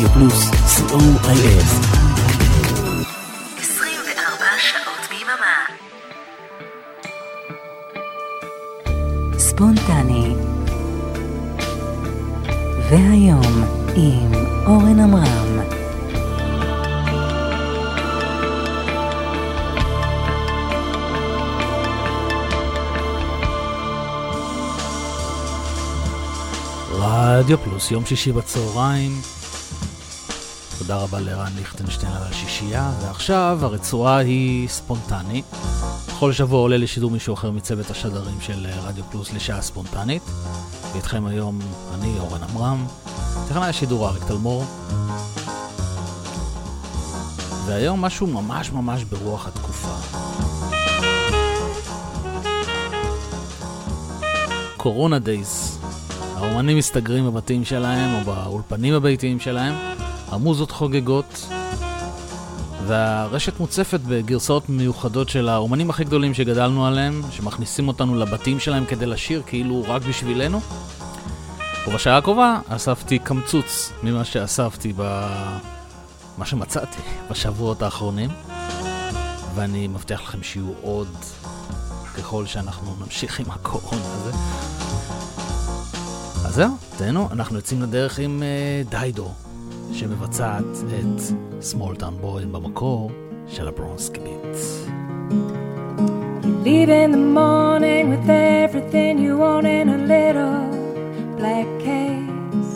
רדיו פלוס, co.il. 24 שעות ביממה. ספונטני. והיום עם אורן עמרם. רדיו פלוס, יום שישי בצהריים. תודה רבה לרן ליכטנשטיין על השישייה, ועכשיו הרצועה היא ספונטני. בכל שבוע עולה לשידור מישהו אחר מצוות השדרים של רדיו פלוס לשעה ספונטנית. ואיתכם היום אני, אורן עמרם, טכנאי השידור אריק תלמור. והיום משהו ממש ממש ברוח התקופה. קורונה דייס. האומנים מסתגרים בבתים שלהם או באולפנים הביתיים שלהם, המוזות חוגגות, והרשת מוצפת בגרסאות מיוחדות של האומנים הכי גדולים שגדלנו עליהם, שמכניסים אותנו לבתים שלהם כדי לשיר כאילו רק בשבילנו. ובשעה הקרובה אספתי קמצוץ ממה שאספתי ב... מה שמצאתי בשבועות האחרונים, ואני מבטיח לכם שיהיו עוד ככל שאנחנו נמשיך עם הקורונה הזה. אז זהו, תהנו, אנחנו יוצאים לדרך עם uh, דיידו, שמבצעת את סמולטן בוין במקור של הברונסקי ביט. Leave in the morning with everything you want in a little black case.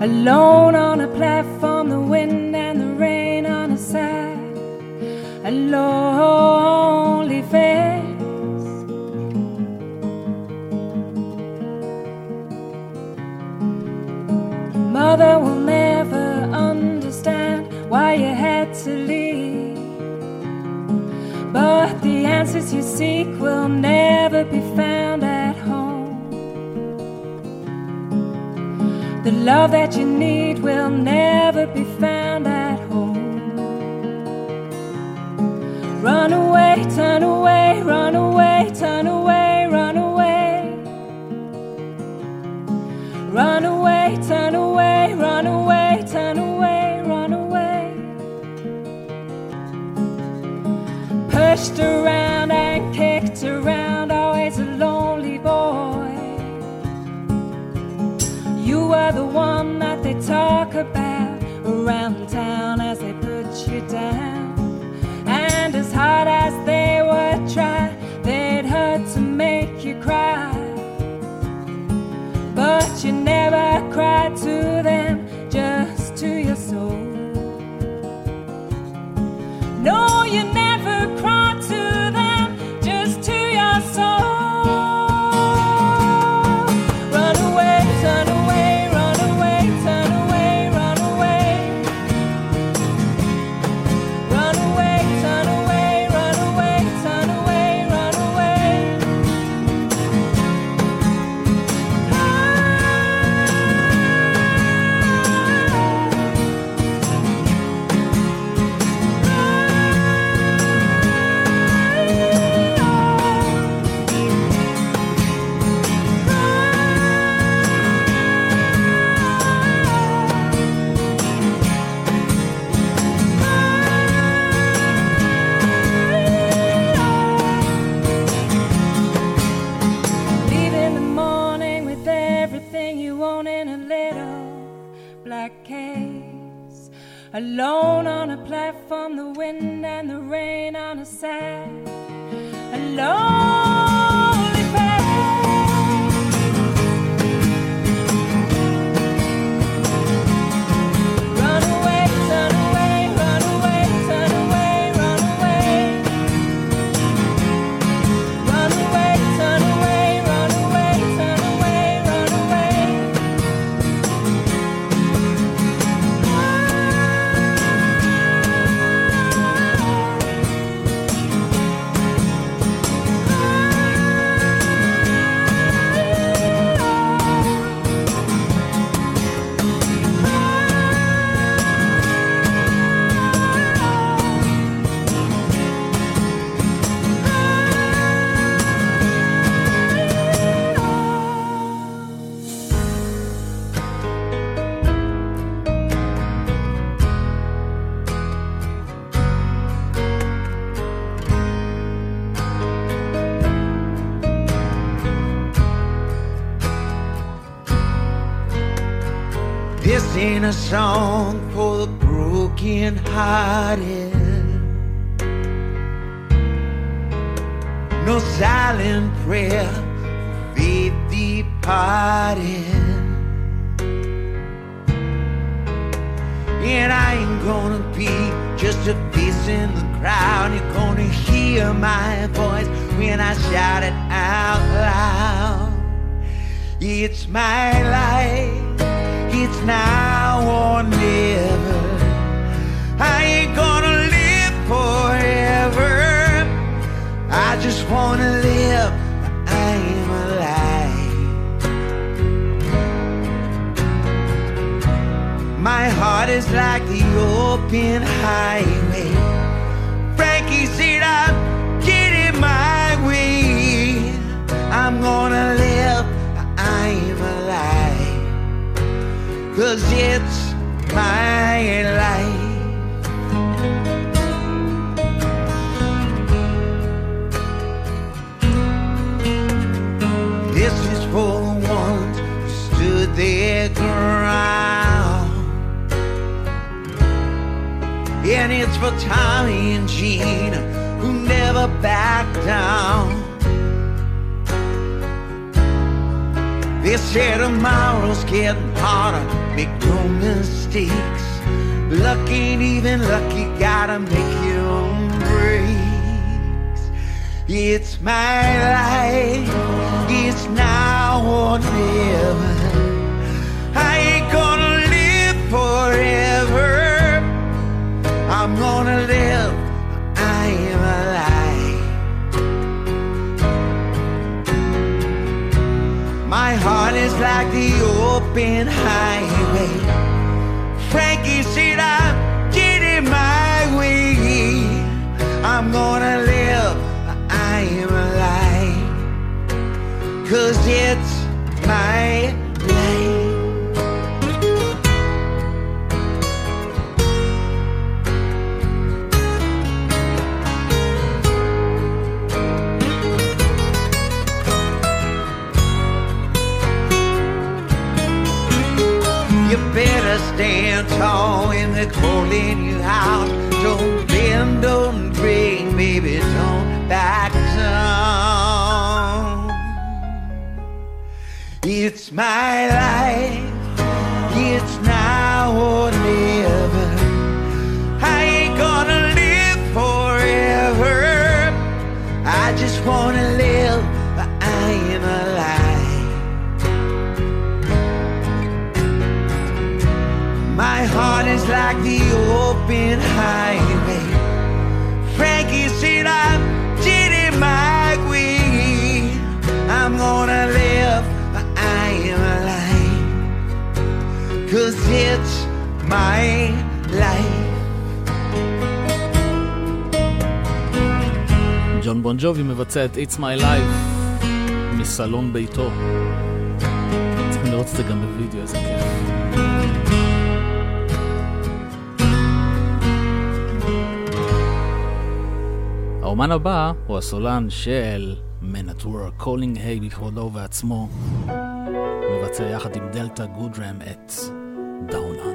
Alone on a platform, the wind and the rain on a side. A lonely face. Mother answers you seek will never be found at home. The love that you need will never be found at home. Run away, turn away, run away, turn away, song for the broken hearted. No silent prayer for faith departed. And I ain't gonna be just a face in the crowd. You're gonna hear my voice when I shout it out loud. It's my life, it's now or never. I ain't gonna live forever. I just wanna live, I am alive. My heart is like the open highway. Frankie said I'm getting my way. I'm gonna Cause it's my life. This is for the ones who stood their ground. And it's for Tommy and Gina who never backed down. They say tomorrow's getting harder, make no mistakes. Luck ain't even lucky, gotta make your own breaks. It's my life, it's now or never. I ain't gonna live forever. I'm gonna live, My heart is like the open highway. Frankie said I'm getting my way. I'm gonna live, I am alive. Cause it's my calling you out. Don't bend, don't break, baby, don't back down. It's my life, ג'ון בון ג'ובי מבצע את It's My Life מסלון ביתו. צריכים לראות את זה גם בווידאו, איזה כיף. האומן הבא הוא הסולן של מנטוור, קולינג היי בכבודו ובעצמו. מבצע יחד עם דלתא גודרם את Down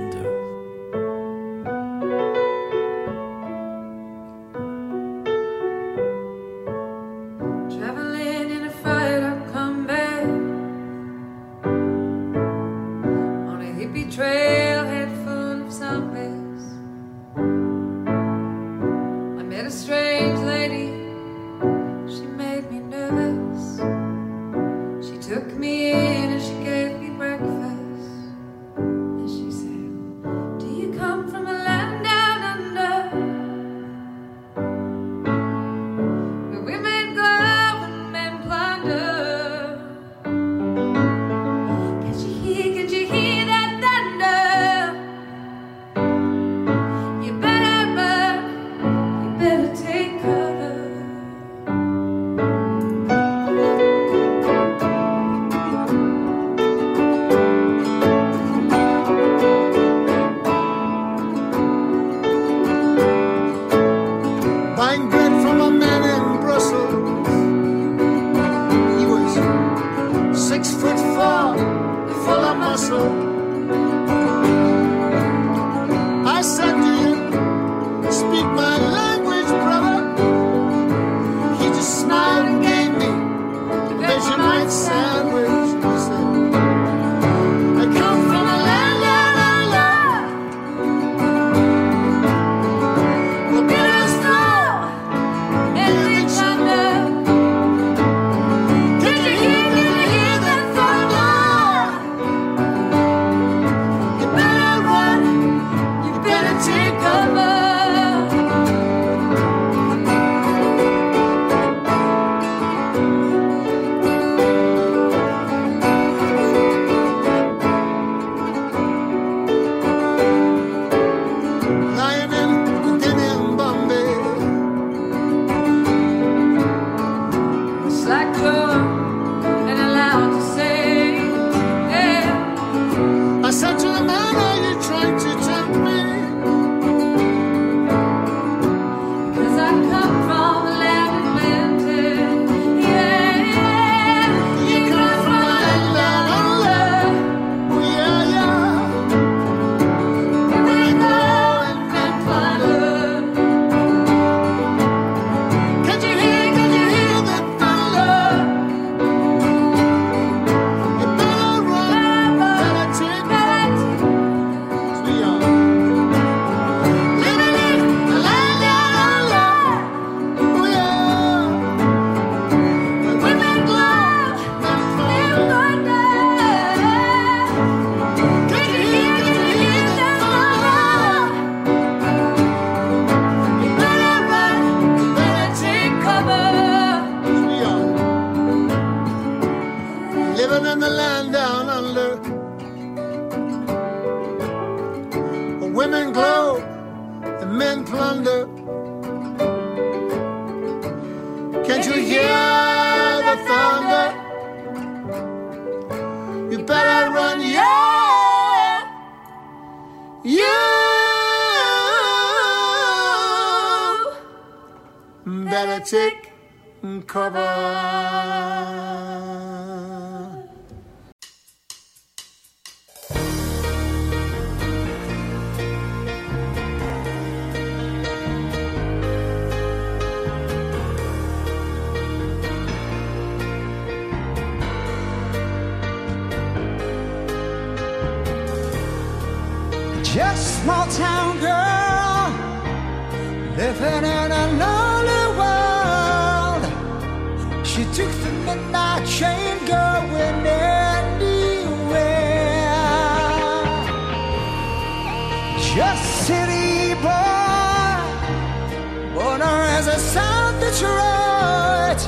Detroit.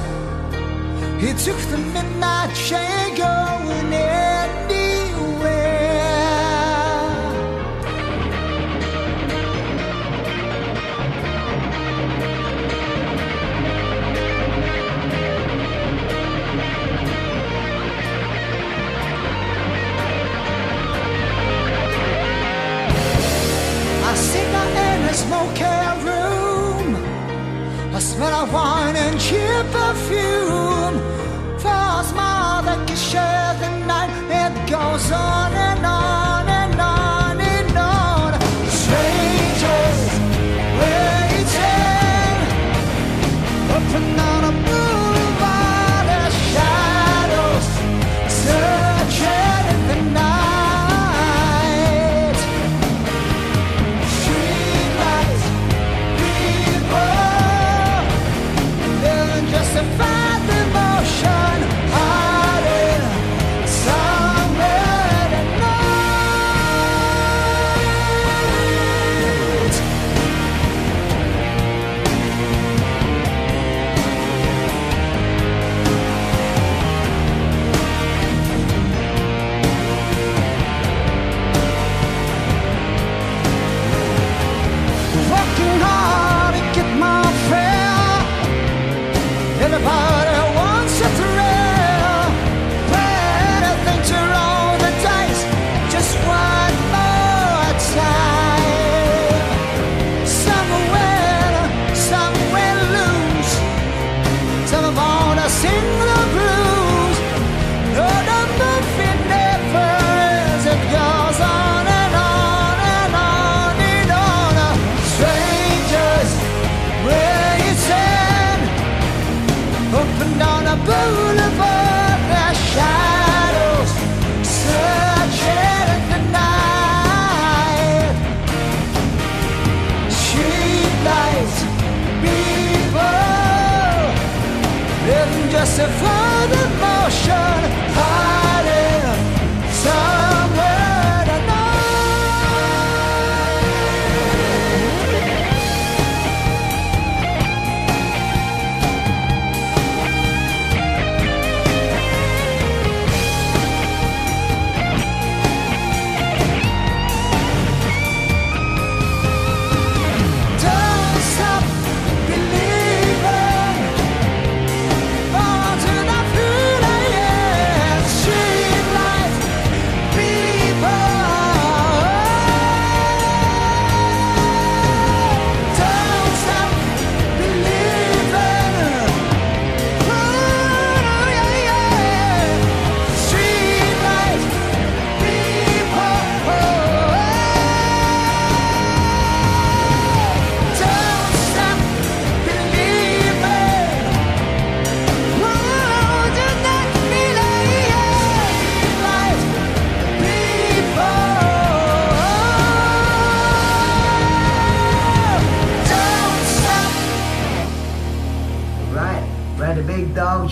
He took the midnight train going smoke Smell of wine and cheap perfume.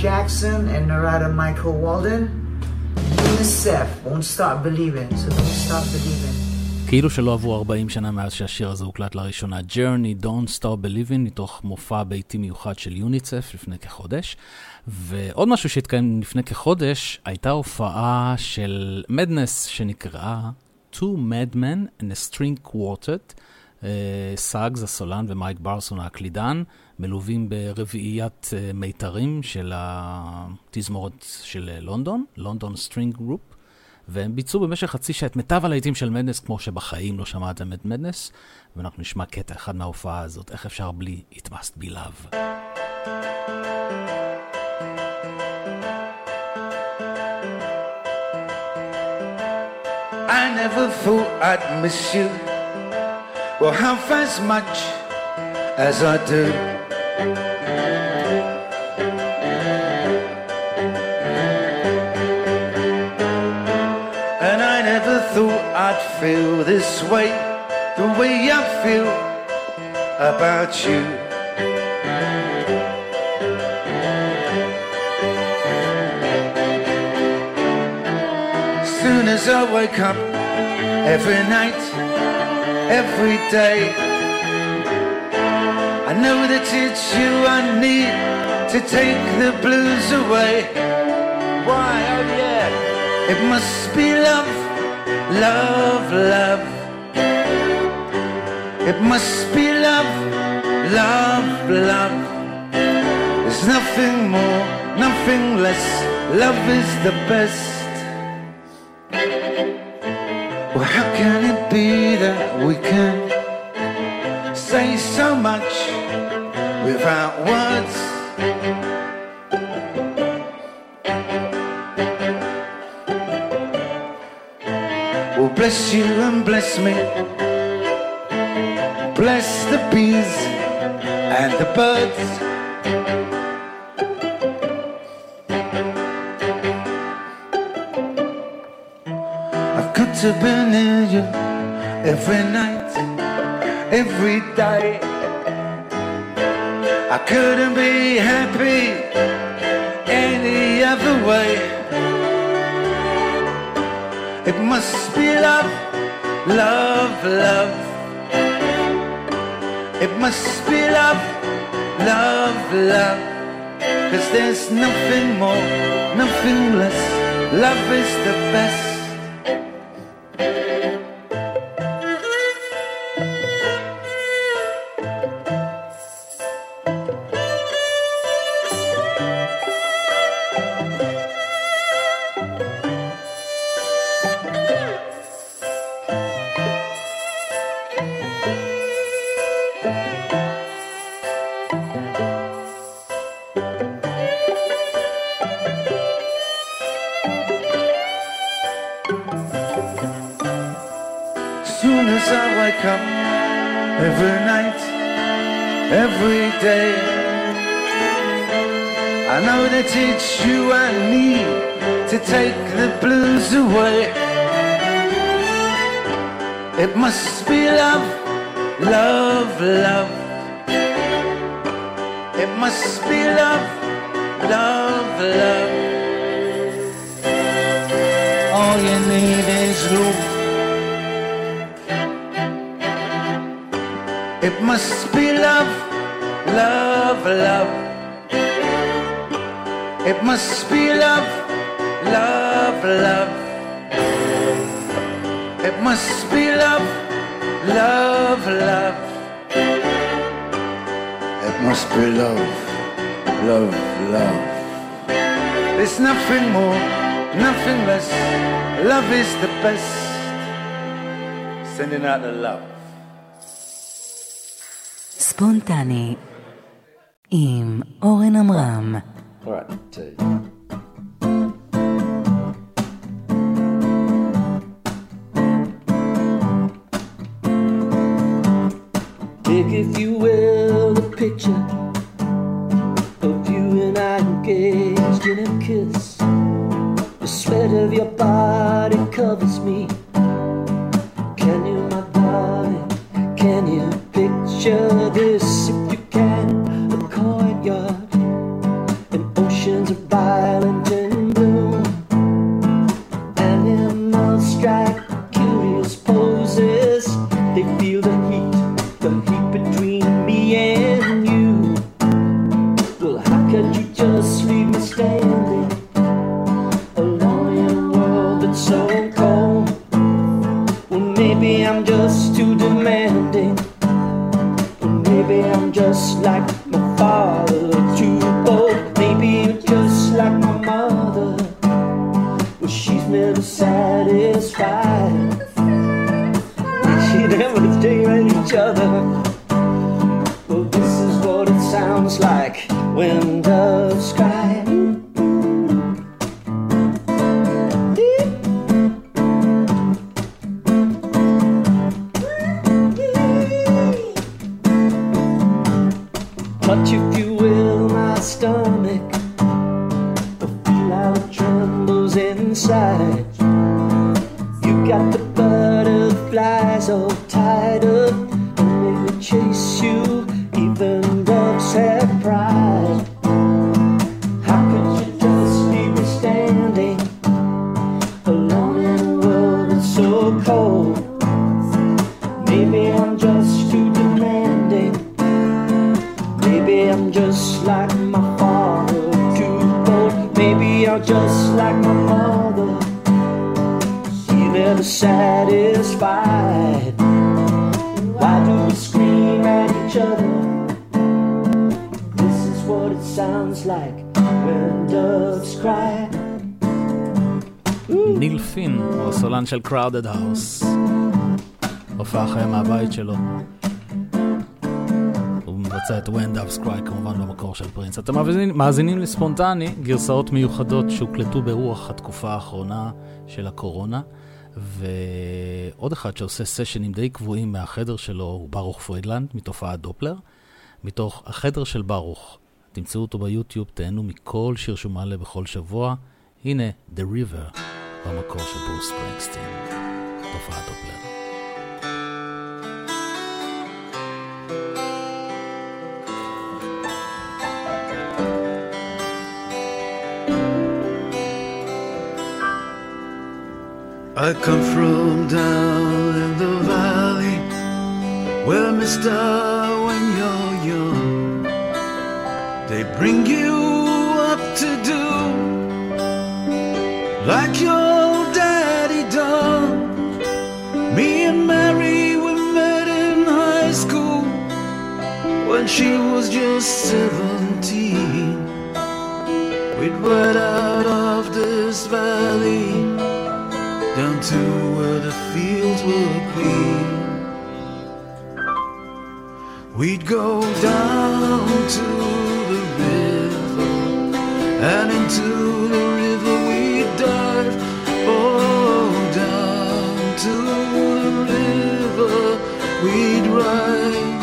Jackson and narrator Michael Walden. UNICEF won't stop believing, so don't stop believing. כאילו שלא עברו 40 שנה מאז שהשיר הזה הוקלט לראשונה, Journey Don't Stop Believing, מתוך מופע ביתי מיוחד של יוניצף לפני כחודש. ועוד משהו שהתקיים לפני כחודש, הייתה הופעה של מדנס שנקראה Two Madmen and a String Quartet, אה, סאגז הסולן ומייק ברסון הקלידן. מלווים ברביעיית אה, מיתרים של התזמורת של אה, לונדון, לונדון סטרינג גרופ. והם ביצעו במשך חצי שעה את מיטב הלהיטים של מדנס, כמו שבחיים לא שמעתם את מדנס, ואנחנו נשמע קטע אחד מההופעה הזאת, איך אפשר בלי It must be love. I never thought I'd miss you. Well, half as much as I do. And I never thought I'd feel this way, the way I feel about you. Soon as I wake up, every night, every day, I know that it's you I need to take the blues away. Why, oh yeah, it must be love, love, love. It must be love, love, love. There's nothing more, nothing less. Love is the best. Well, how can it be that we can say so much without words? Well, bless you and bless me. Bless the bees and the birds. I've got to be near you every night, every day. I couldn't be happy any other way. It must be love, love, love. It must be love, love, love. Cause there's nothing more, nothing less. Love is the best. love, love. It must be love, love, love. There's nothing more, nothing less. Love is the best. Sending out the love. ספונטני, עם אורן עמרם. Right, two. Will, You got the butterflies all tied up, and they will chase you. Even never satisfied. Why do we scream at each other? This is what it sounds like when doves cry. ניל פין הוא הסולן של Crowded House. הופעה חיה מהבית שלו. הוא מבצע את When Doves Cry כמובן במקור של פרינס. אתם מאזינים, מאזינים לספונטני, גרסאות מיוחדות שהוקלטו ברוח התקופה האחרונה של הקורונה. ועוד אחד שעושה סשנים די קבועים מהחדר שלו הוא ברוך פרידלנד, מתופעת דופלר. מתוך החדר של ברוך. תמצאו אותו ביוטיוב, תהנו מכל שיר שהוא מעלה בכל שבוע. הנה, The River, במקור של ברוס ספרינגסטין. תופעת דופלר. I come from down in the valley where, mister, when you're young, they bring you up to do like your daddy done. Me and Mary we met in high school when she was just seventeen. We'd ride out of this valley to where the fields were green. We'd go down to the river, and into the river we'd dive. Oh, down to the river we'd ride.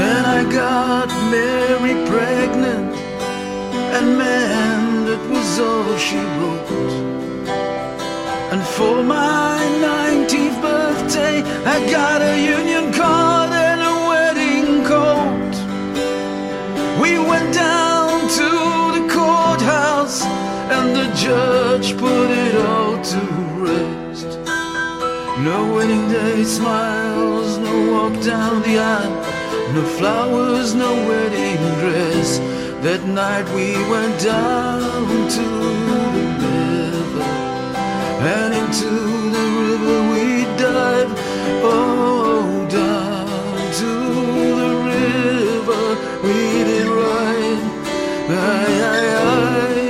Then I got Mary pregnant, and man, she wrote. And for my 19th birthday, I got a union card and a wedding coat. We went down to the courthouse, and the judge put it all to rest. No wedding day smiles, no walk down the aisle, no flowers, no wedding dress. That night we went down to the river, and into the river we dive. Oh, down to the river we did ride. Aye, aye, aye.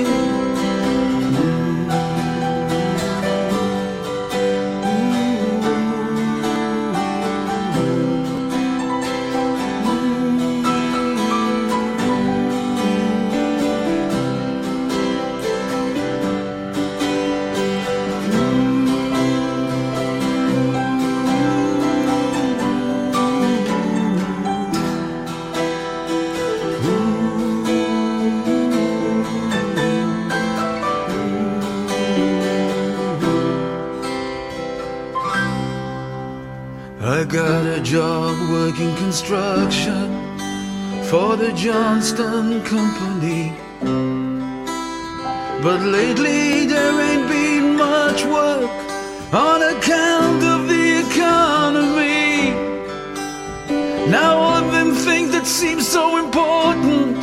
I got a job working construction for the Johnstown Company. But lately there ain't been much work on account of the economy. Now all them things that seem so important,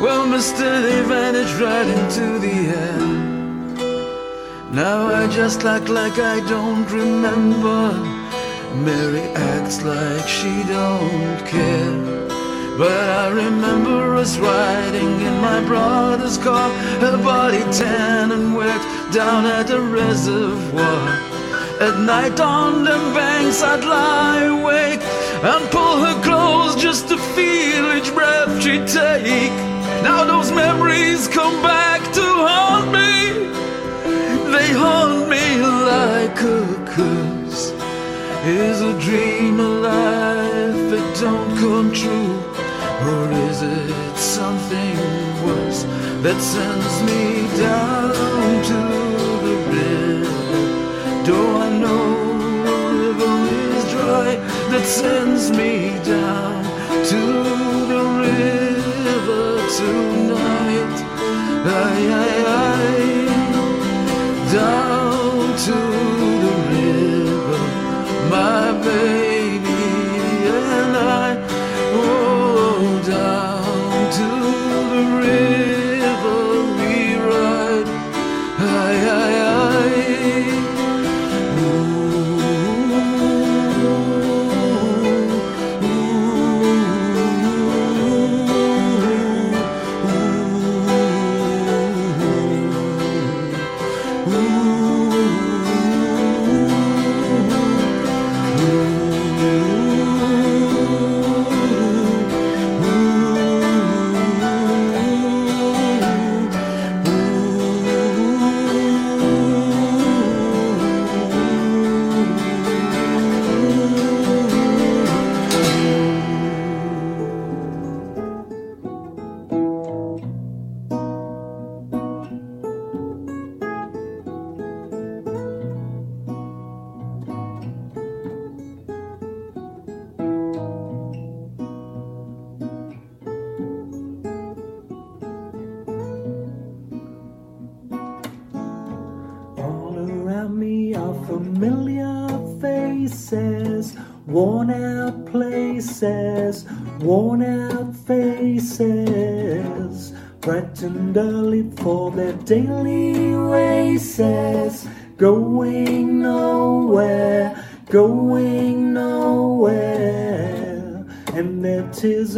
well, mister, they vanished right into the air. Now I just act like I don't remember. Mary acts like she don't care. But I remember us riding in my brother's car, her body tan and wet down at the reservoir. At night on the banks I'd lie awake and pull her clothes just to feel each breath she'd take. Now those memories come back to haunt me. They haunt me like a curse. Is a dream a life that don't come true? Or is it something worse that sends me down to the river? Do I know the river is dry that sends me down to the river tonight? Aye, aye, aye. Down to baby and I.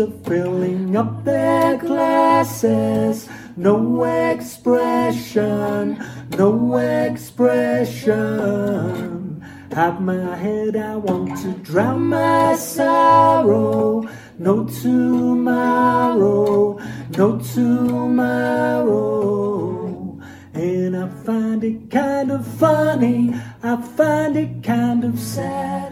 are filling up their glasses. No expression, no expression. Have my head, I want to drown my sorrow. No tomorrow, no tomorrow. And I find it kind of funny, I find it kind of sad.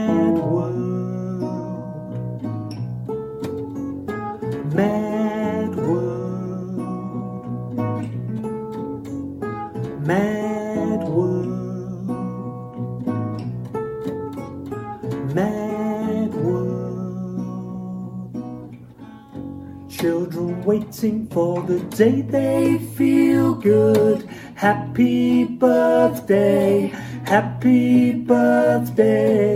waiting for the day they feel good. Happy birthday, happy birthday.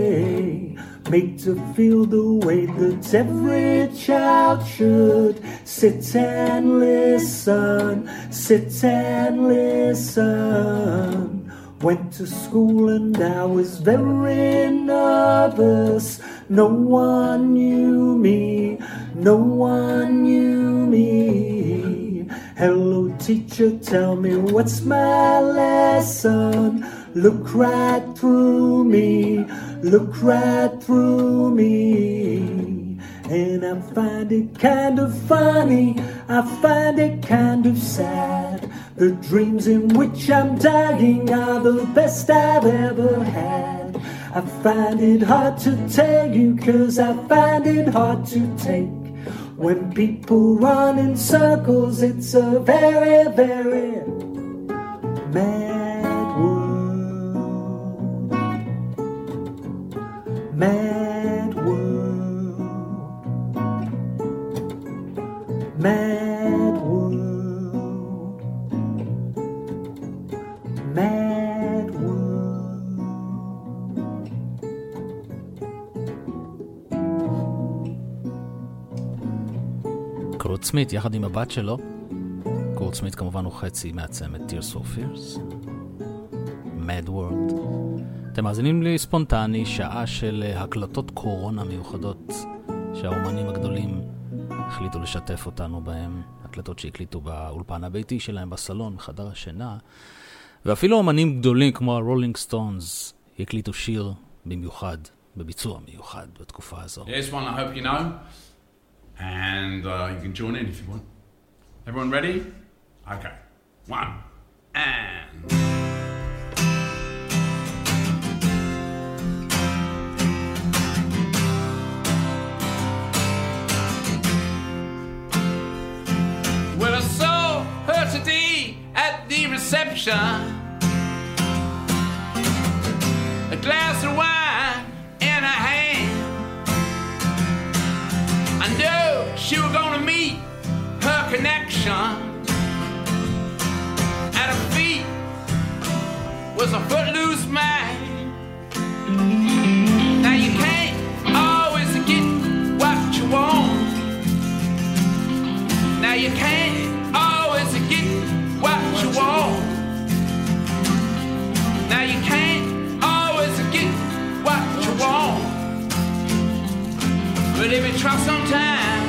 Made to feel the way that every child should. Sit and listen, sit and listen. Went to school and I was very nervous. No one knew me, no one knew me. Hello, teacher, tell me what's my lesson. Look right through me, look right through me. And I find it kind of funny, I find it kind of sad. The dreams in which I'm dying are the best I've ever had. I find it hard to tell you, cause I find it hard to take. When people run in circles, it's a very, very mad world. Mad world. Mad סמית יחד עם הבת שלו. קורט סמית כמובן הוא חצי מהצמד Tears for Fears. Mad World. אתם מאזינים לי ספונטני, שעה של אה, הקלטות קורונה מיוחדות שהאומנים הגדולים החליטו לשתף אותנו בהם. הקלטות שהקליטו באולפן הביתי שלהם, בסלון, בחדר השינה. ואפילו אומנים גדולים כמו הרולינג סטונס הקליטו שיר במיוחד, בביצוע מיוחד בתקופה הזו. Here's one I hope you know, and uh, you can join in if you want. Everyone ready? Okay. One, and. Well, I saw her today at the reception. A glass of wine Knew she was gonna meet her connection. At her feet was a footloose man. Now you can't always get what you want. Now you can't But if you try sometime,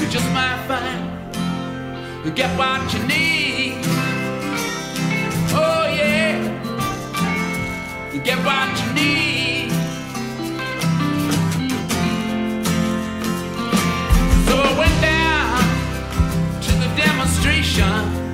you just might find you get what you need. Oh yeah, you get what you need. So I went down to the demonstration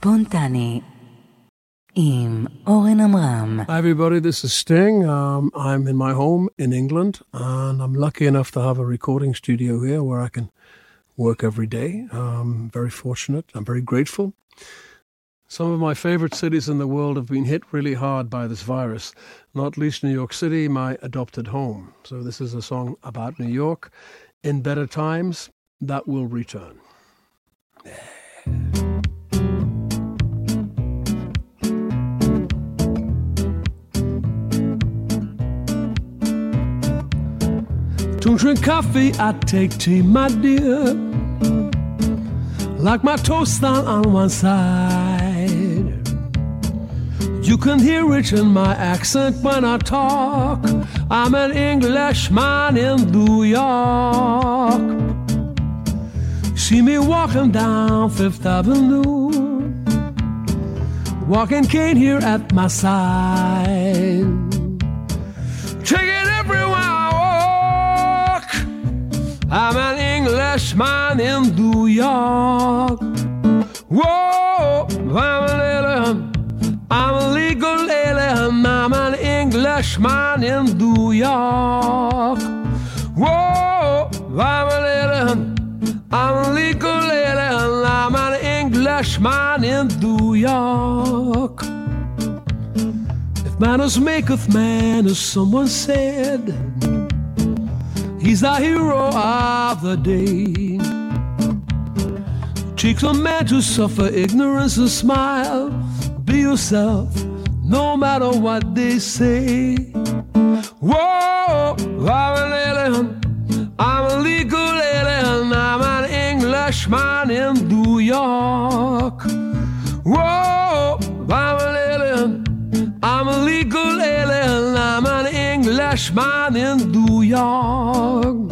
ספונטני עם אורן עמרם. Hi, everybody. This is Sting. Um, I'm in my home in England, and I'm lucky enough to have a recording studio here where I can work every day. Um, very fortunate. I'm very grateful. Some of my favorite cities in the world have been hit really hard by this virus, not least New York City, my adopted home. So, this is a song about New York. In better times, that will return. To drink coffee, I take tea, my dear. Like my toast down on one side. You can hear it in my accent when I talk. I'm an Englishman in New York. See me walking down Fifth Avenue. Walking cane here at my side. Take it I'm an Englishman in New York. Whoa, I'm an alien. I'm a legal alien. I'm an Englishman in New York. Whoa, I'm an alien. I'm a legal alien. I'm an Englishman in New York. If manners maketh man, as someone said, he's the hero of the day. Teach a man to suffer ignorance and smile. Be yourself, no matter what they say. Whoa, Englishman in New York.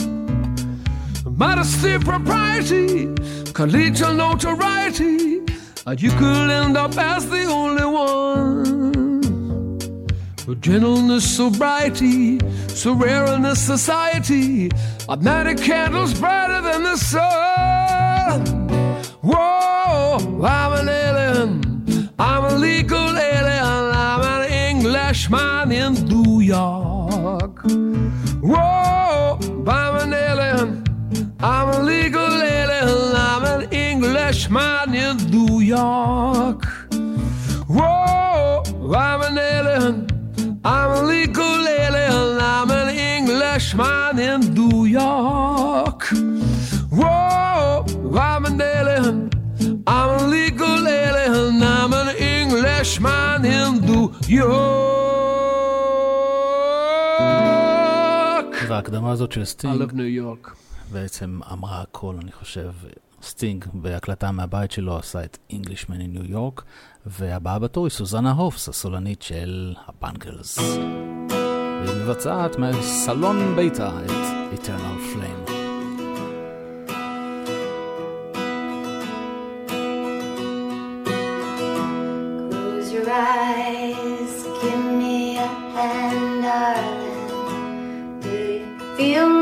Modesty, propriety, collegial notoriety. And you could end up as the only one. With gentleness, sobriety, so rare in this society. Night, a candle's brighter than the sun. Whoa, I'm an alien. I'm a legal alien. I'm an Englishman in New York. Englishman in New York. Whoa, I'm an alien. I'm a legal alien. I'm an Englishman in New York. Whoa, I'm an alien. I'm a legal alien. I'm an Englishman in New York. וההקדמה הזאת של I סטינג love New York. בעצם אמרה הכל, אני חושב. סטינג בהקלטה מהבית שלו עשה את Englishman in ניו יורק, והבאה בתור היא סוזנה הופס, הסולנית של הבנגלס. והיא מבצעת מסלון ביתה את Eternal Flame. Eyes, give me a hand, darling. Do you feel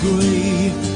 disagree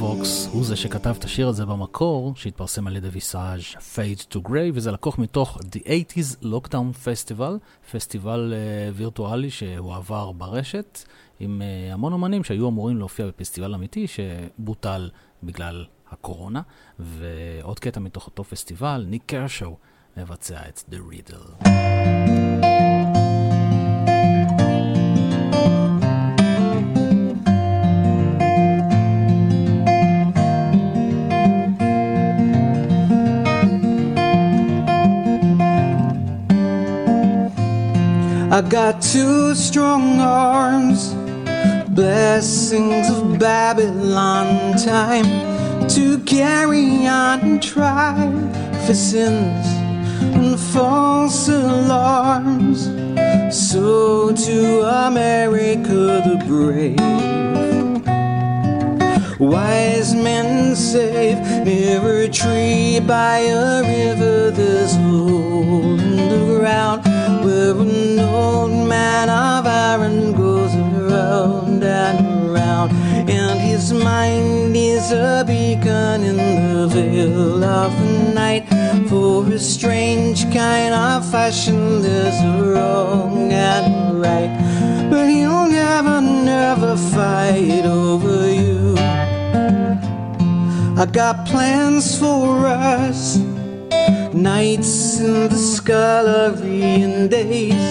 אולטרווקס הוא זה שכתב את השיר הזה במקור, שהתפרסם על ידי ויסאז' Fade to Grey, וזה לקוח מתוך The 80's Lockdown Festival, פסטיבל uh, וירטואלי שהועבר ברשת, עם uh, המון אומנים שהיו אמורים להופיע בפסטיבל אמיתי, שבוטל בגלל הקורונה, ועוד קטע מתוך אותו פסטיבל, ניק קרשו מבצע את The Riddle. I got two strong arms, blessings of Babylon time to carry on and try for sins and false alarms. So to America the brave. Wise men say, near a tree by a river, there's a hole in the ground where veil of the night. For a strange kind of fashion, there's a wrong and a right, but he'll never, never fight over you. I got plans for us. Nights in the scullery and days.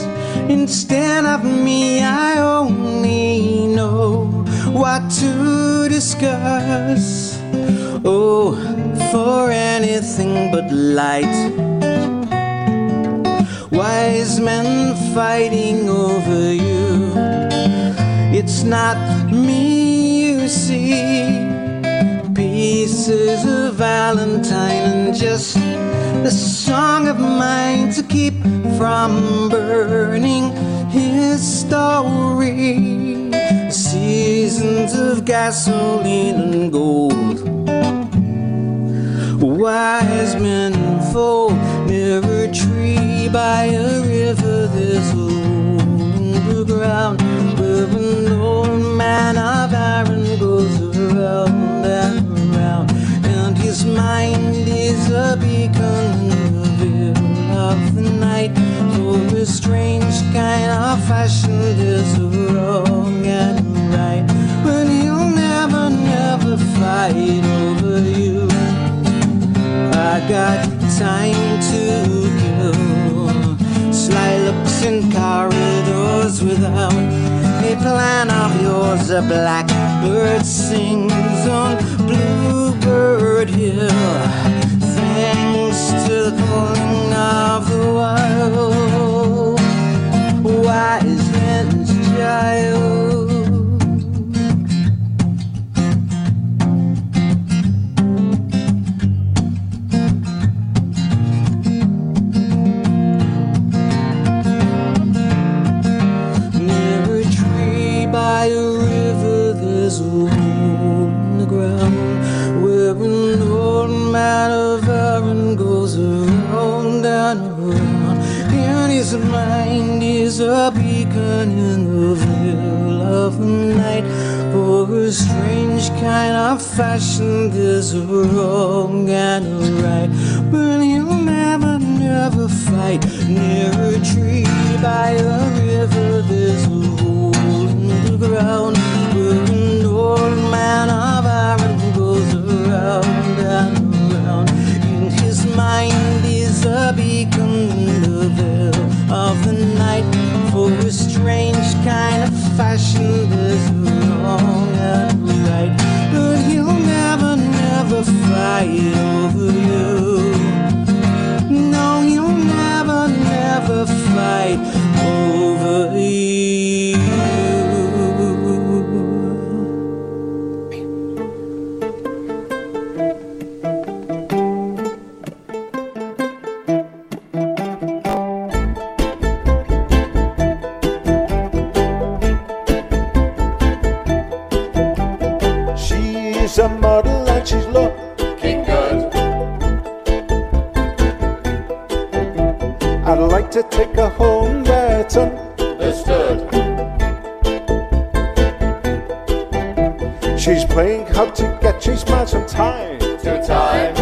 Instead of me, I only know what to discuss. Oh, for anything but light. Wise men fighting over you. it's not me you see. Pieces of Valentine and just the song of mine to keep from burning his story. Seasons of gasoline and gold. Wise men fold near a tree by a river. Hole the ground where an old man of Aran goes around and around, and his mind is a beacon in the veil of the night. For a strange kind of fashion, there's wrong and right, but he'll never, never fight over you. I got time to kill. Sly looks in corridors without a plan of yours. A blackbird sings on Bluebird Hill. She's playing hard to get, she smiles from time to time.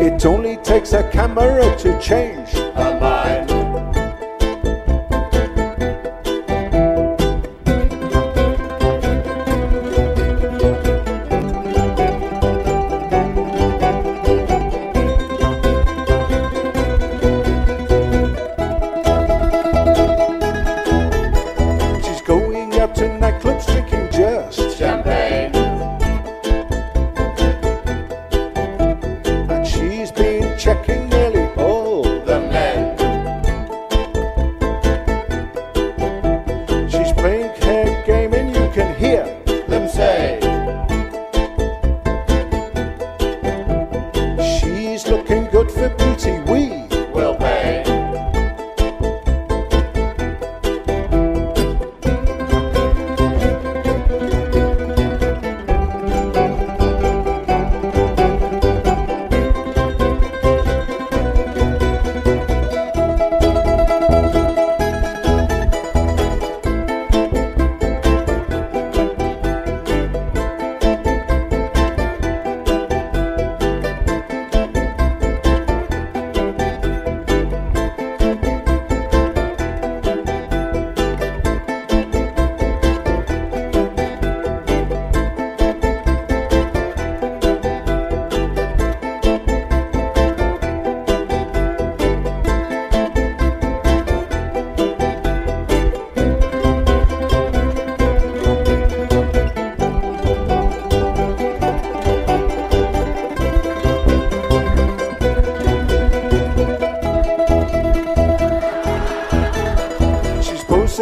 It only takes a camera to change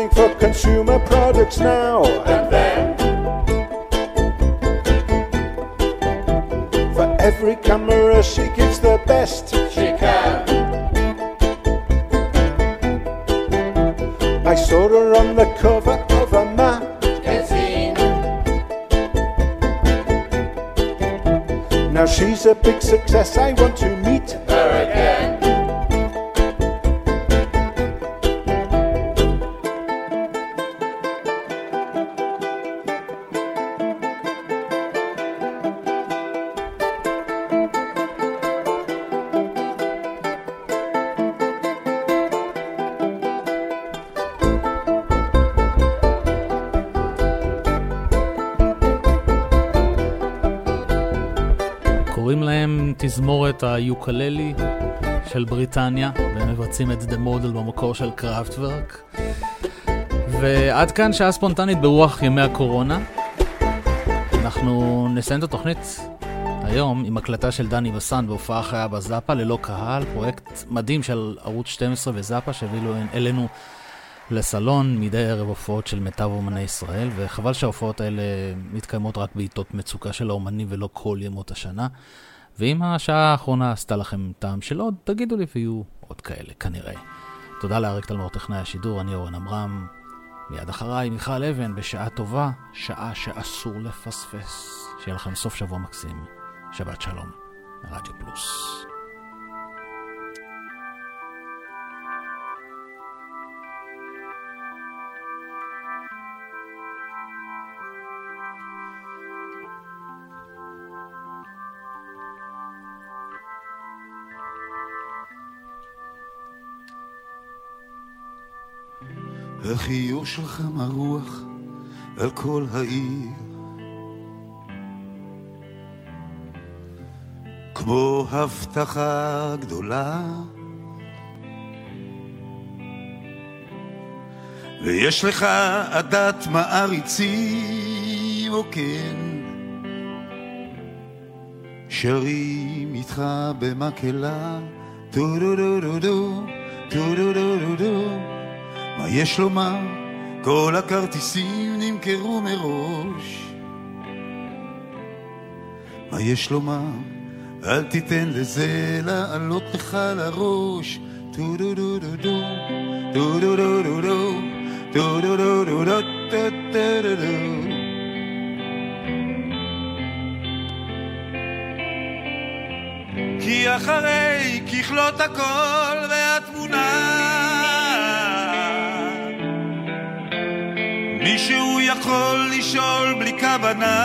for consumer products now and then. For every camera, she gives the best she can. I saw her on the cover of a magazine. Now she's a big success. I want to תזמורת היוקללי של בריטניה, והם מבצעים את The Model במקור של קראפטוורק. ועד כאן שעה ספונטנית ברוח ימי הקורונה. אנחנו נסיים את התוכנית היום עם הקלטה של דני בסן בהופעה חיה בזאפה ללא קהל, פרויקט מדהים של ערוץ 12 וזאפה שהביא אלינו לסלון מדי ערב הופעות של מיטב אומני ישראל, וחבל שההופעות האלה מתקיימות רק בעיתות מצוקה של האומנים ולא כל ימות השנה. ואם השעה האחרונה עשתה לכם טעם של עוד, תגידו לי ויהיו עוד כאלה, כנראה. תודה לאריק תלמור טכנאי השידור, אני אורן עמרם. מיד אחריי מיכל אבן, בשעה טובה, שעה שאסור לפספס. שיהיה לכם סוף שבוע מקסים. שבת שלום, רדיו פלוס. החיוך שלך מרוח על כל העיר. כמו הבטחה גדולה. ויש לך עדת מעריצים, או כן שרים איתך במקהלה. טו דו מה יש לומר? כל הכרטיסים נמכרו מראש. מה יש לומר? אל תיתן לזה לעלות לך לראש. טו דו דו דו דו, טו דו דו דו דו, טו דו דו דו דו, טו טו דו דו. כי אחרי ככלות הכל והתמונה מישהו יכול לשאול בלי כוונה.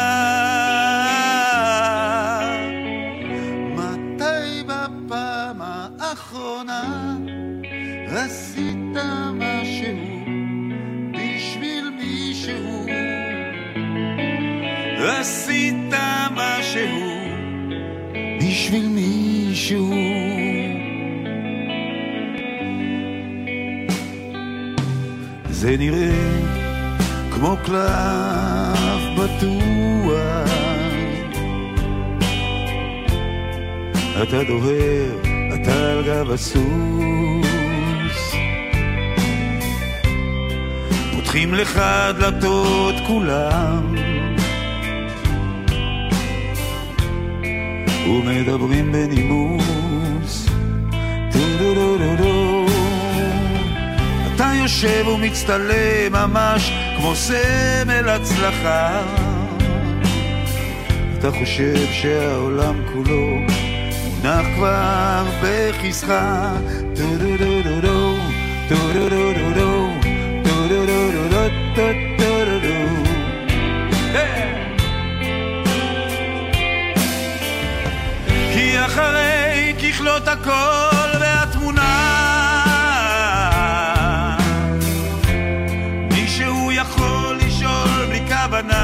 מתי בפעם האחרונה עשית משהו בשביל מישהו? עשית משהו בשביל מישהו? זה נראה כמו קלף בטוח. אתה דוהר, אתה על גב הסוס. פותחים לך דלתות כולם. ומדברים בנימוס. טו-דו-דו-דו-דו. אתה יושב ומצטלם ממש כמו סמל הצלחה. אתה חושב שהעולם כולו מונח כבר בכיסך. דו דו דו דו דו דו דו דו דו דו דו דו דו דו דו דו דו דו כי אחרי ככלות הכל but now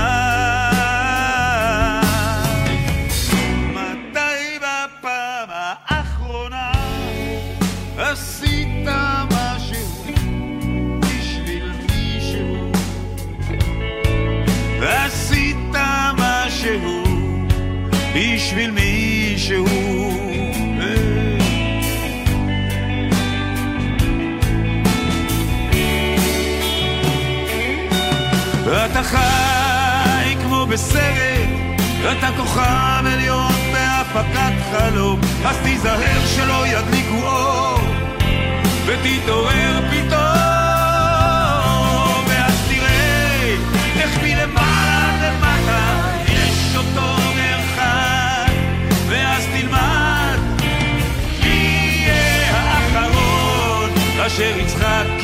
בסרט, אתה כוכב עליון בהפקת חלום, אז תיזהר שלא ידליקו אור, ותתעורר פתאום, ואז תראה איך מלמעלה למטה יש אותו מרחק, ואז תלמד מי יהיה האחרון אשר יצחק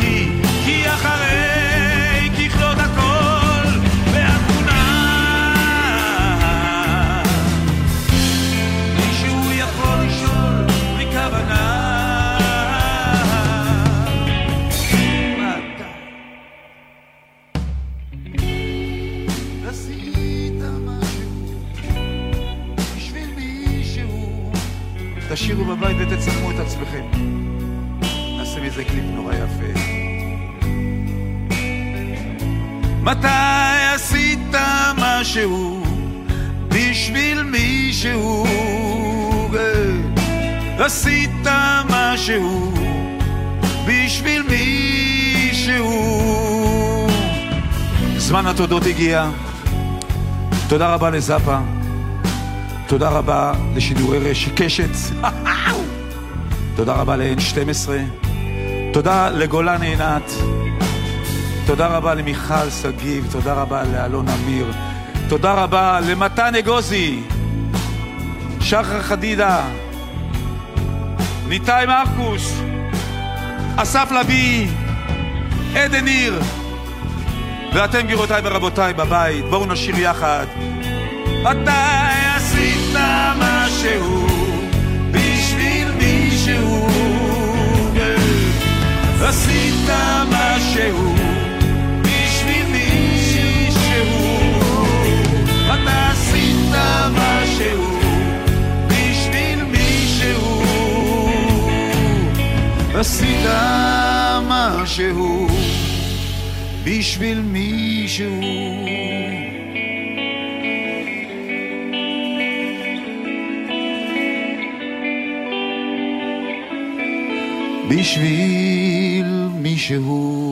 תשאירו בבית ותצלמו את עצמכם נעשה מזה קליפ נורא יפה מתי עשית משהו בשביל מישהו? עשית משהו בשביל מישהו? זמן התודות הגיע. תודה רבה לזאפה. תודה רבה לשידורי רשת קשת. תודה רבה ל-N12. תודה לגולן עינת. תודה רבה למיכל שגיב, תודה רבה לאלון אמיר, תודה רבה למתן אגוזי, שחר חדידה, ניתאי מרקוש, אסף לביא, עדן ניר, ואתם גבירותיי ורבותיי בבית, בואו נשיר יחד. מתי עשית משהו בשביל מישהו? עשית משהו בשביל מישהו? אתה עשית משהו בשביל מישהו? עשית משהו בשביל מישהו? בשביל מישהו